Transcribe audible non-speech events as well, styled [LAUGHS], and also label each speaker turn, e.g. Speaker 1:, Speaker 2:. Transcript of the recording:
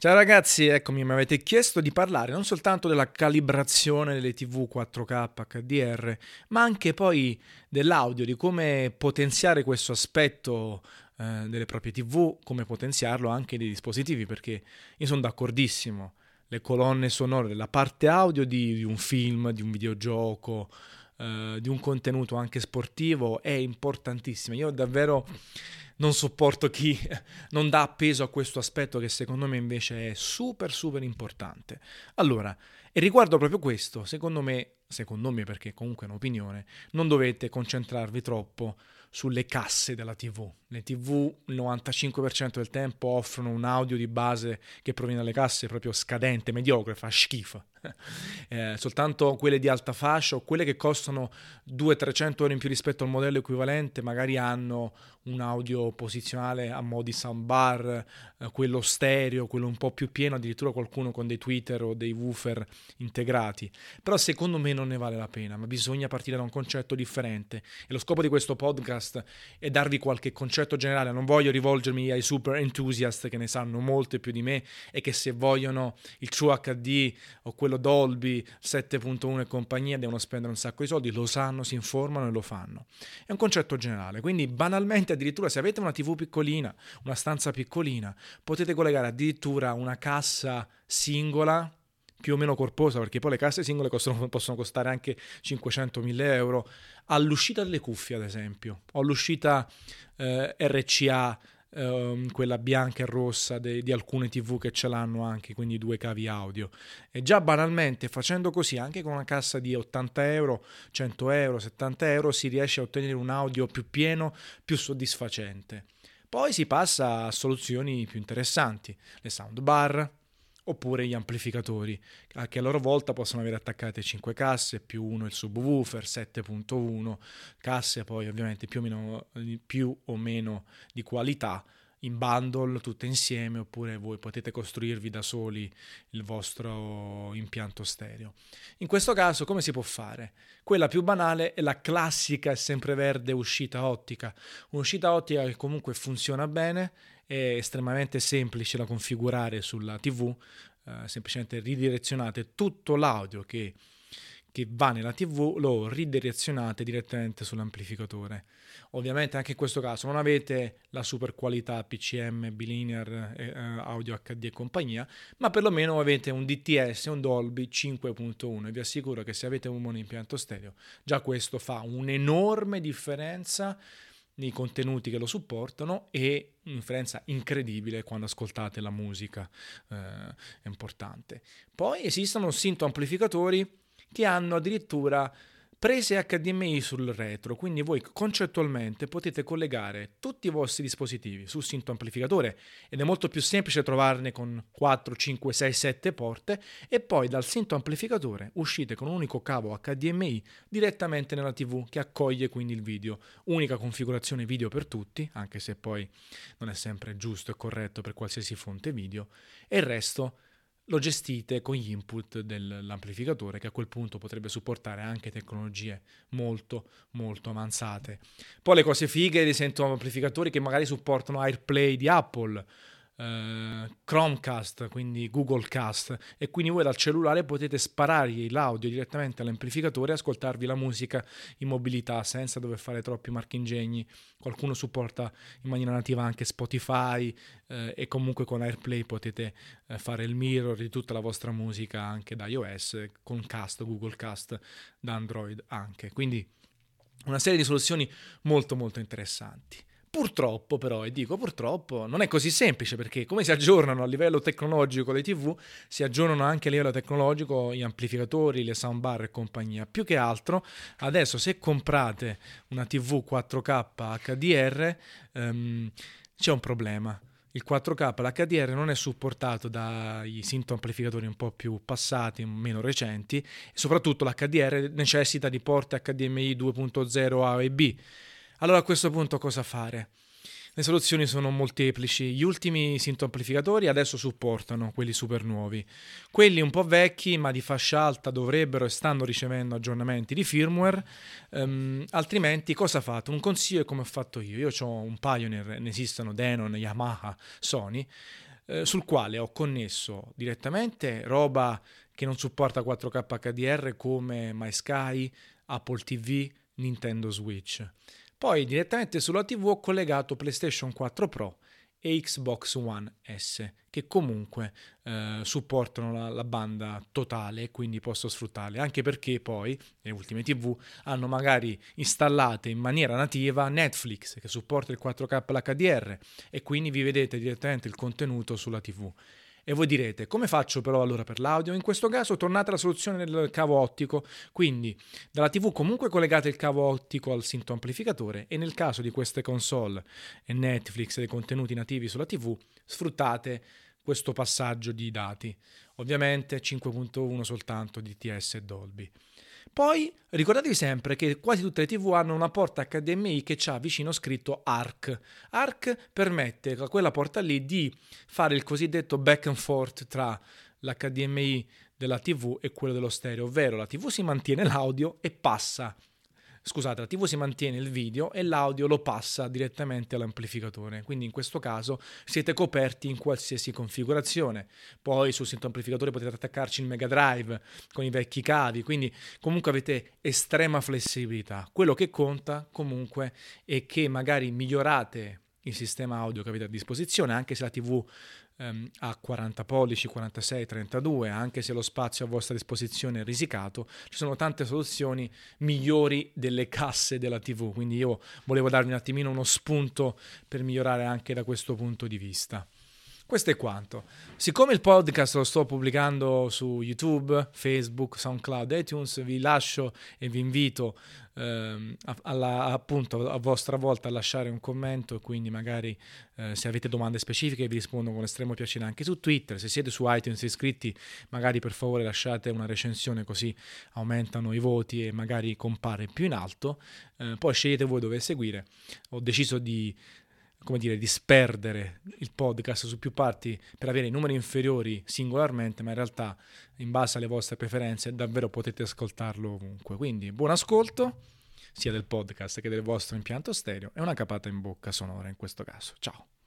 Speaker 1: Ciao ragazzi, eccomi, mi avete chiesto di parlare non soltanto della calibrazione delle TV 4K HDR, ma anche poi dell'audio, di come potenziare questo aspetto eh, delle proprie TV, come potenziarlo anche dei dispositivi, perché io sono d'accordissimo, le colonne sonore, la parte audio di, di un film, di un videogioco, eh, di un contenuto anche sportivo è importantissima. Io davvero non sopporto chi [LAUGHS] non dà peso a questo aspetto che secondo me invece è super super importante. Allora, e riguardo proprio questo, secondo me, secondo me perché comunque è un'opinione, non dovete concentrarvi troppo sulle casse della TV. Le TV il 95% del tempo offrono un audio di base che proviene dalle casse proprio scadente, mediocre, fa schifo. [LAUGHS] Eh, soltanto quelle di alta fascia o quelle che costano 200-300 euro in più rispetto al modello equivalente magari hanno un audio posizionale a mo' di soundbar, eh, quello stereo, quello un po' più pieno, addirittura qualcuno con dei tweeter o dei woofer integrati. Però secondo me non ne vale la pena, ma bisogna partire da un concetto differente. E lo scopo di questo podcast è darvi qualche concetto generale. Non voglio rivolgermi ai super enthusiast che ne sanno molto più di me e che se vogliono il True HD o quello Dolby 7.1 e compagnia devono spendere un sacco di soldi, lo sanno, si informano e lo fanno. È un concetto generale, quindi banalmente addirittura se avete una TV piccolina, una stanza piccolina, potete collegare addirittura una cassa singola più o meno corposa, perché poi le casse singole costano, [LAUGHS] possono costare anche 500.000 euro, all'uscita delle cuffie ad esempio, o all'uscita eh, RCA ehm, quella bianca e rossa de, di alcune tv che ce l'hanno anche, quindi due cavi audio. E già banalmente facendo così, anche con una cassa di 80 euro, 100 euro, 70 euro, si riesce a ottenere un audio più pieno, più soddisfacente. Poi si passa a soluzioni più interessanti, le soundbar, oppure gli amplificatori, che a loro volta possono avere attaccate 5 casse più uno il subwoofer 7.1, casse poi ovviamente più o meno, più o meno di qualità in bundle tutte insieme oppure voi potete costruirvi da soli il vostro impianto stereo. In questo caso come si può fare? Quella più banale è la classica sempreverde uscita ottica, un'uscita ottica che comunque funziona bene è estremamente semplice da configurare sulla TV, eh, semplicemente ridirezionate tutto l'audio che, che va nella TV, lo ridirezionate direttamente sull'amplificatore. Ovviamente anche in questo caso non avete la super qualità PCM, bilinear, eh, audio HD e compagnia, ma perlomeno avete un DTS, un Dolby 5.1 e vi assicuro che se avete un monoimpianto stereo, già questo fa un'enorme differenza nei contenuti che lo supportano e un'influenza incredibile quando ascoltate la musica, eh, è importante. Poi esistono synth amplificatori che hanno addirittura prese HDMI sul retro, quindi voi concettualmente potete collegare tutti i vostri dispositivi sul sinto amplificatore ed è molto più semplice trovarne con 4, 5, 6, 7 porte e poi dal sinto amplificatore uscite con un unico cavo HDMI direttamente nella TV che accoglie quindi il video. Unica configurazione video per tutti, anche se poi non è sempre giusto e corretto per qualsiasi fonte video, e il resto lo gestite con gli input dell'amplificatore che a quel punto potrebbe supportare anche tecnologie molto molto avanzate. Poi le cose fighe di sento amplificatori che magari supportano AirPlay di Apple eh, Chromecast, quindi Google Cast, e quindi voi dal cellulare potete sparargli l'audio direttamente all'amplificatore e ascoltarvi la musica in mobilità senza dover fare troppi marchingegni. Qualcuno supporta in maniera nativa anche Spotify eh, e comunque con AirPlay potete eh, fare il mirror di tutta la vostra musica anche da iOS, con Cast, Google Cast, da Android anche. Quindi una serie di soluzioni molto molto interessanti. Purtroppo però, e dico purtroppo, non è così semplice perché come si aggiornano a livello tecnologico le TV, si aggiornano anche a livello tecnologico gli amplificatori, le soundbar e compagnia. Più che altro, adesso se comprate una TV 4K HDR, um, c'è un problema. Il 4K, l'HDR non è supportato dai synth amplificatori un po' più passati, meno recenti, e soprattutto l'HDR necessita di porte HDMI 2.0 A e B allora a questo punto cosa fare? Le soluzioni sono molteplici. Gli ultimi synth amplificatori adesso supportano quelli super nuovi. Quelli un po' vecchi, ma di fascia alta, dovrebbero e stanno ricevendo aggiornamenti di firmware. Um, altrimenti, cosa fate? Un consiglio è come ho fatto io. Io ho un Pioneer, ne esistono Denon, Yamaha, Sony. eh, sul quale ho connesso direttamente roba che non supporta 4K HDR come MySky, Apple TV, Nintendo Switch. Poi direttamente sulla TV ho collegato PlayStation 4 Pro e Xbox One S, che comunque eh, supportano la, la, banda totale quindi posso sfruttarle, anche perché poi le ultime TV hanno magari installate in maniera nativa Netflix che supporta il 4K l'HDR e quindi vi vedete direttamente il contenuto sulla TV. E voi direte, come faccio però allora per l'audio? In questo caso tornate alla soluzione del cavo ottico, quindi dalla TV comunque collegate il cavo ottico al sinto amplificatore e nel caso di queste console e Netflix e dei contenuti nativi sulla TV, sfruttate questo passaggio di dati. Ovviamente 5.1 soltanto di TS e Dolby. Poi ricordatevi sempre che quasi tutte le TV hanno una porta HDMI che ha vicino scritto ARC. ARC permette a quella porta lì di fare il cosiddetto back and forth tra l'HDMI della TV e quello dello stereo, ovvero la TV si mantiene l'audio e passa scusate, la TV si mantiene il video e l'audio lo passa direttamente all'amplificatore. Quindi in questo caso siete coperti in qualsiasi configurazione. Poi sul sito amplificatore potete attaccarci il Mega Drive con i vecchi cavi, quindi comunque avete estrema flessibilità. Quello che conta comunque è che magari migliorate il sistema audio che avete a disposizione, anche se la TV ehm, a 40 pollici, 46, 32, anche se lo spazio a vostra disposizione è risicato, ci sono tante soluzioni migliori delle casse della TV, quindi io volevo darvi un attimino uno spunto per migliorare anche da questo punto di vista. Questo è quanto. Siccome il podcast lo sto pubblicando su YouTube, Facebook, SoundCloud, iTunes, vi lascio e vi invito ehm, alla, appunto a vostra volta a lasciare un commento e quindi magari eh, se avete domande specifiche vi rispondo con estremo piacere anche su Twitter. Se siete su iTunes iscritti, magari per favore lasciate una recensione così aumentano i voti e magari compare più in alto. Eh, poi scegliete voi dove seguire. Ho deciso di come dire, disperdere il podcast su più parti per avere i numeri inferiori singolarmente, ma in realtà in base alle vostre preferenze davvero potete ascoltarlo ovunque. Quindi buon ascolto sia del podcast che del vostro impianto stereo e una capata in bocca sonora in questo caso. Ciao!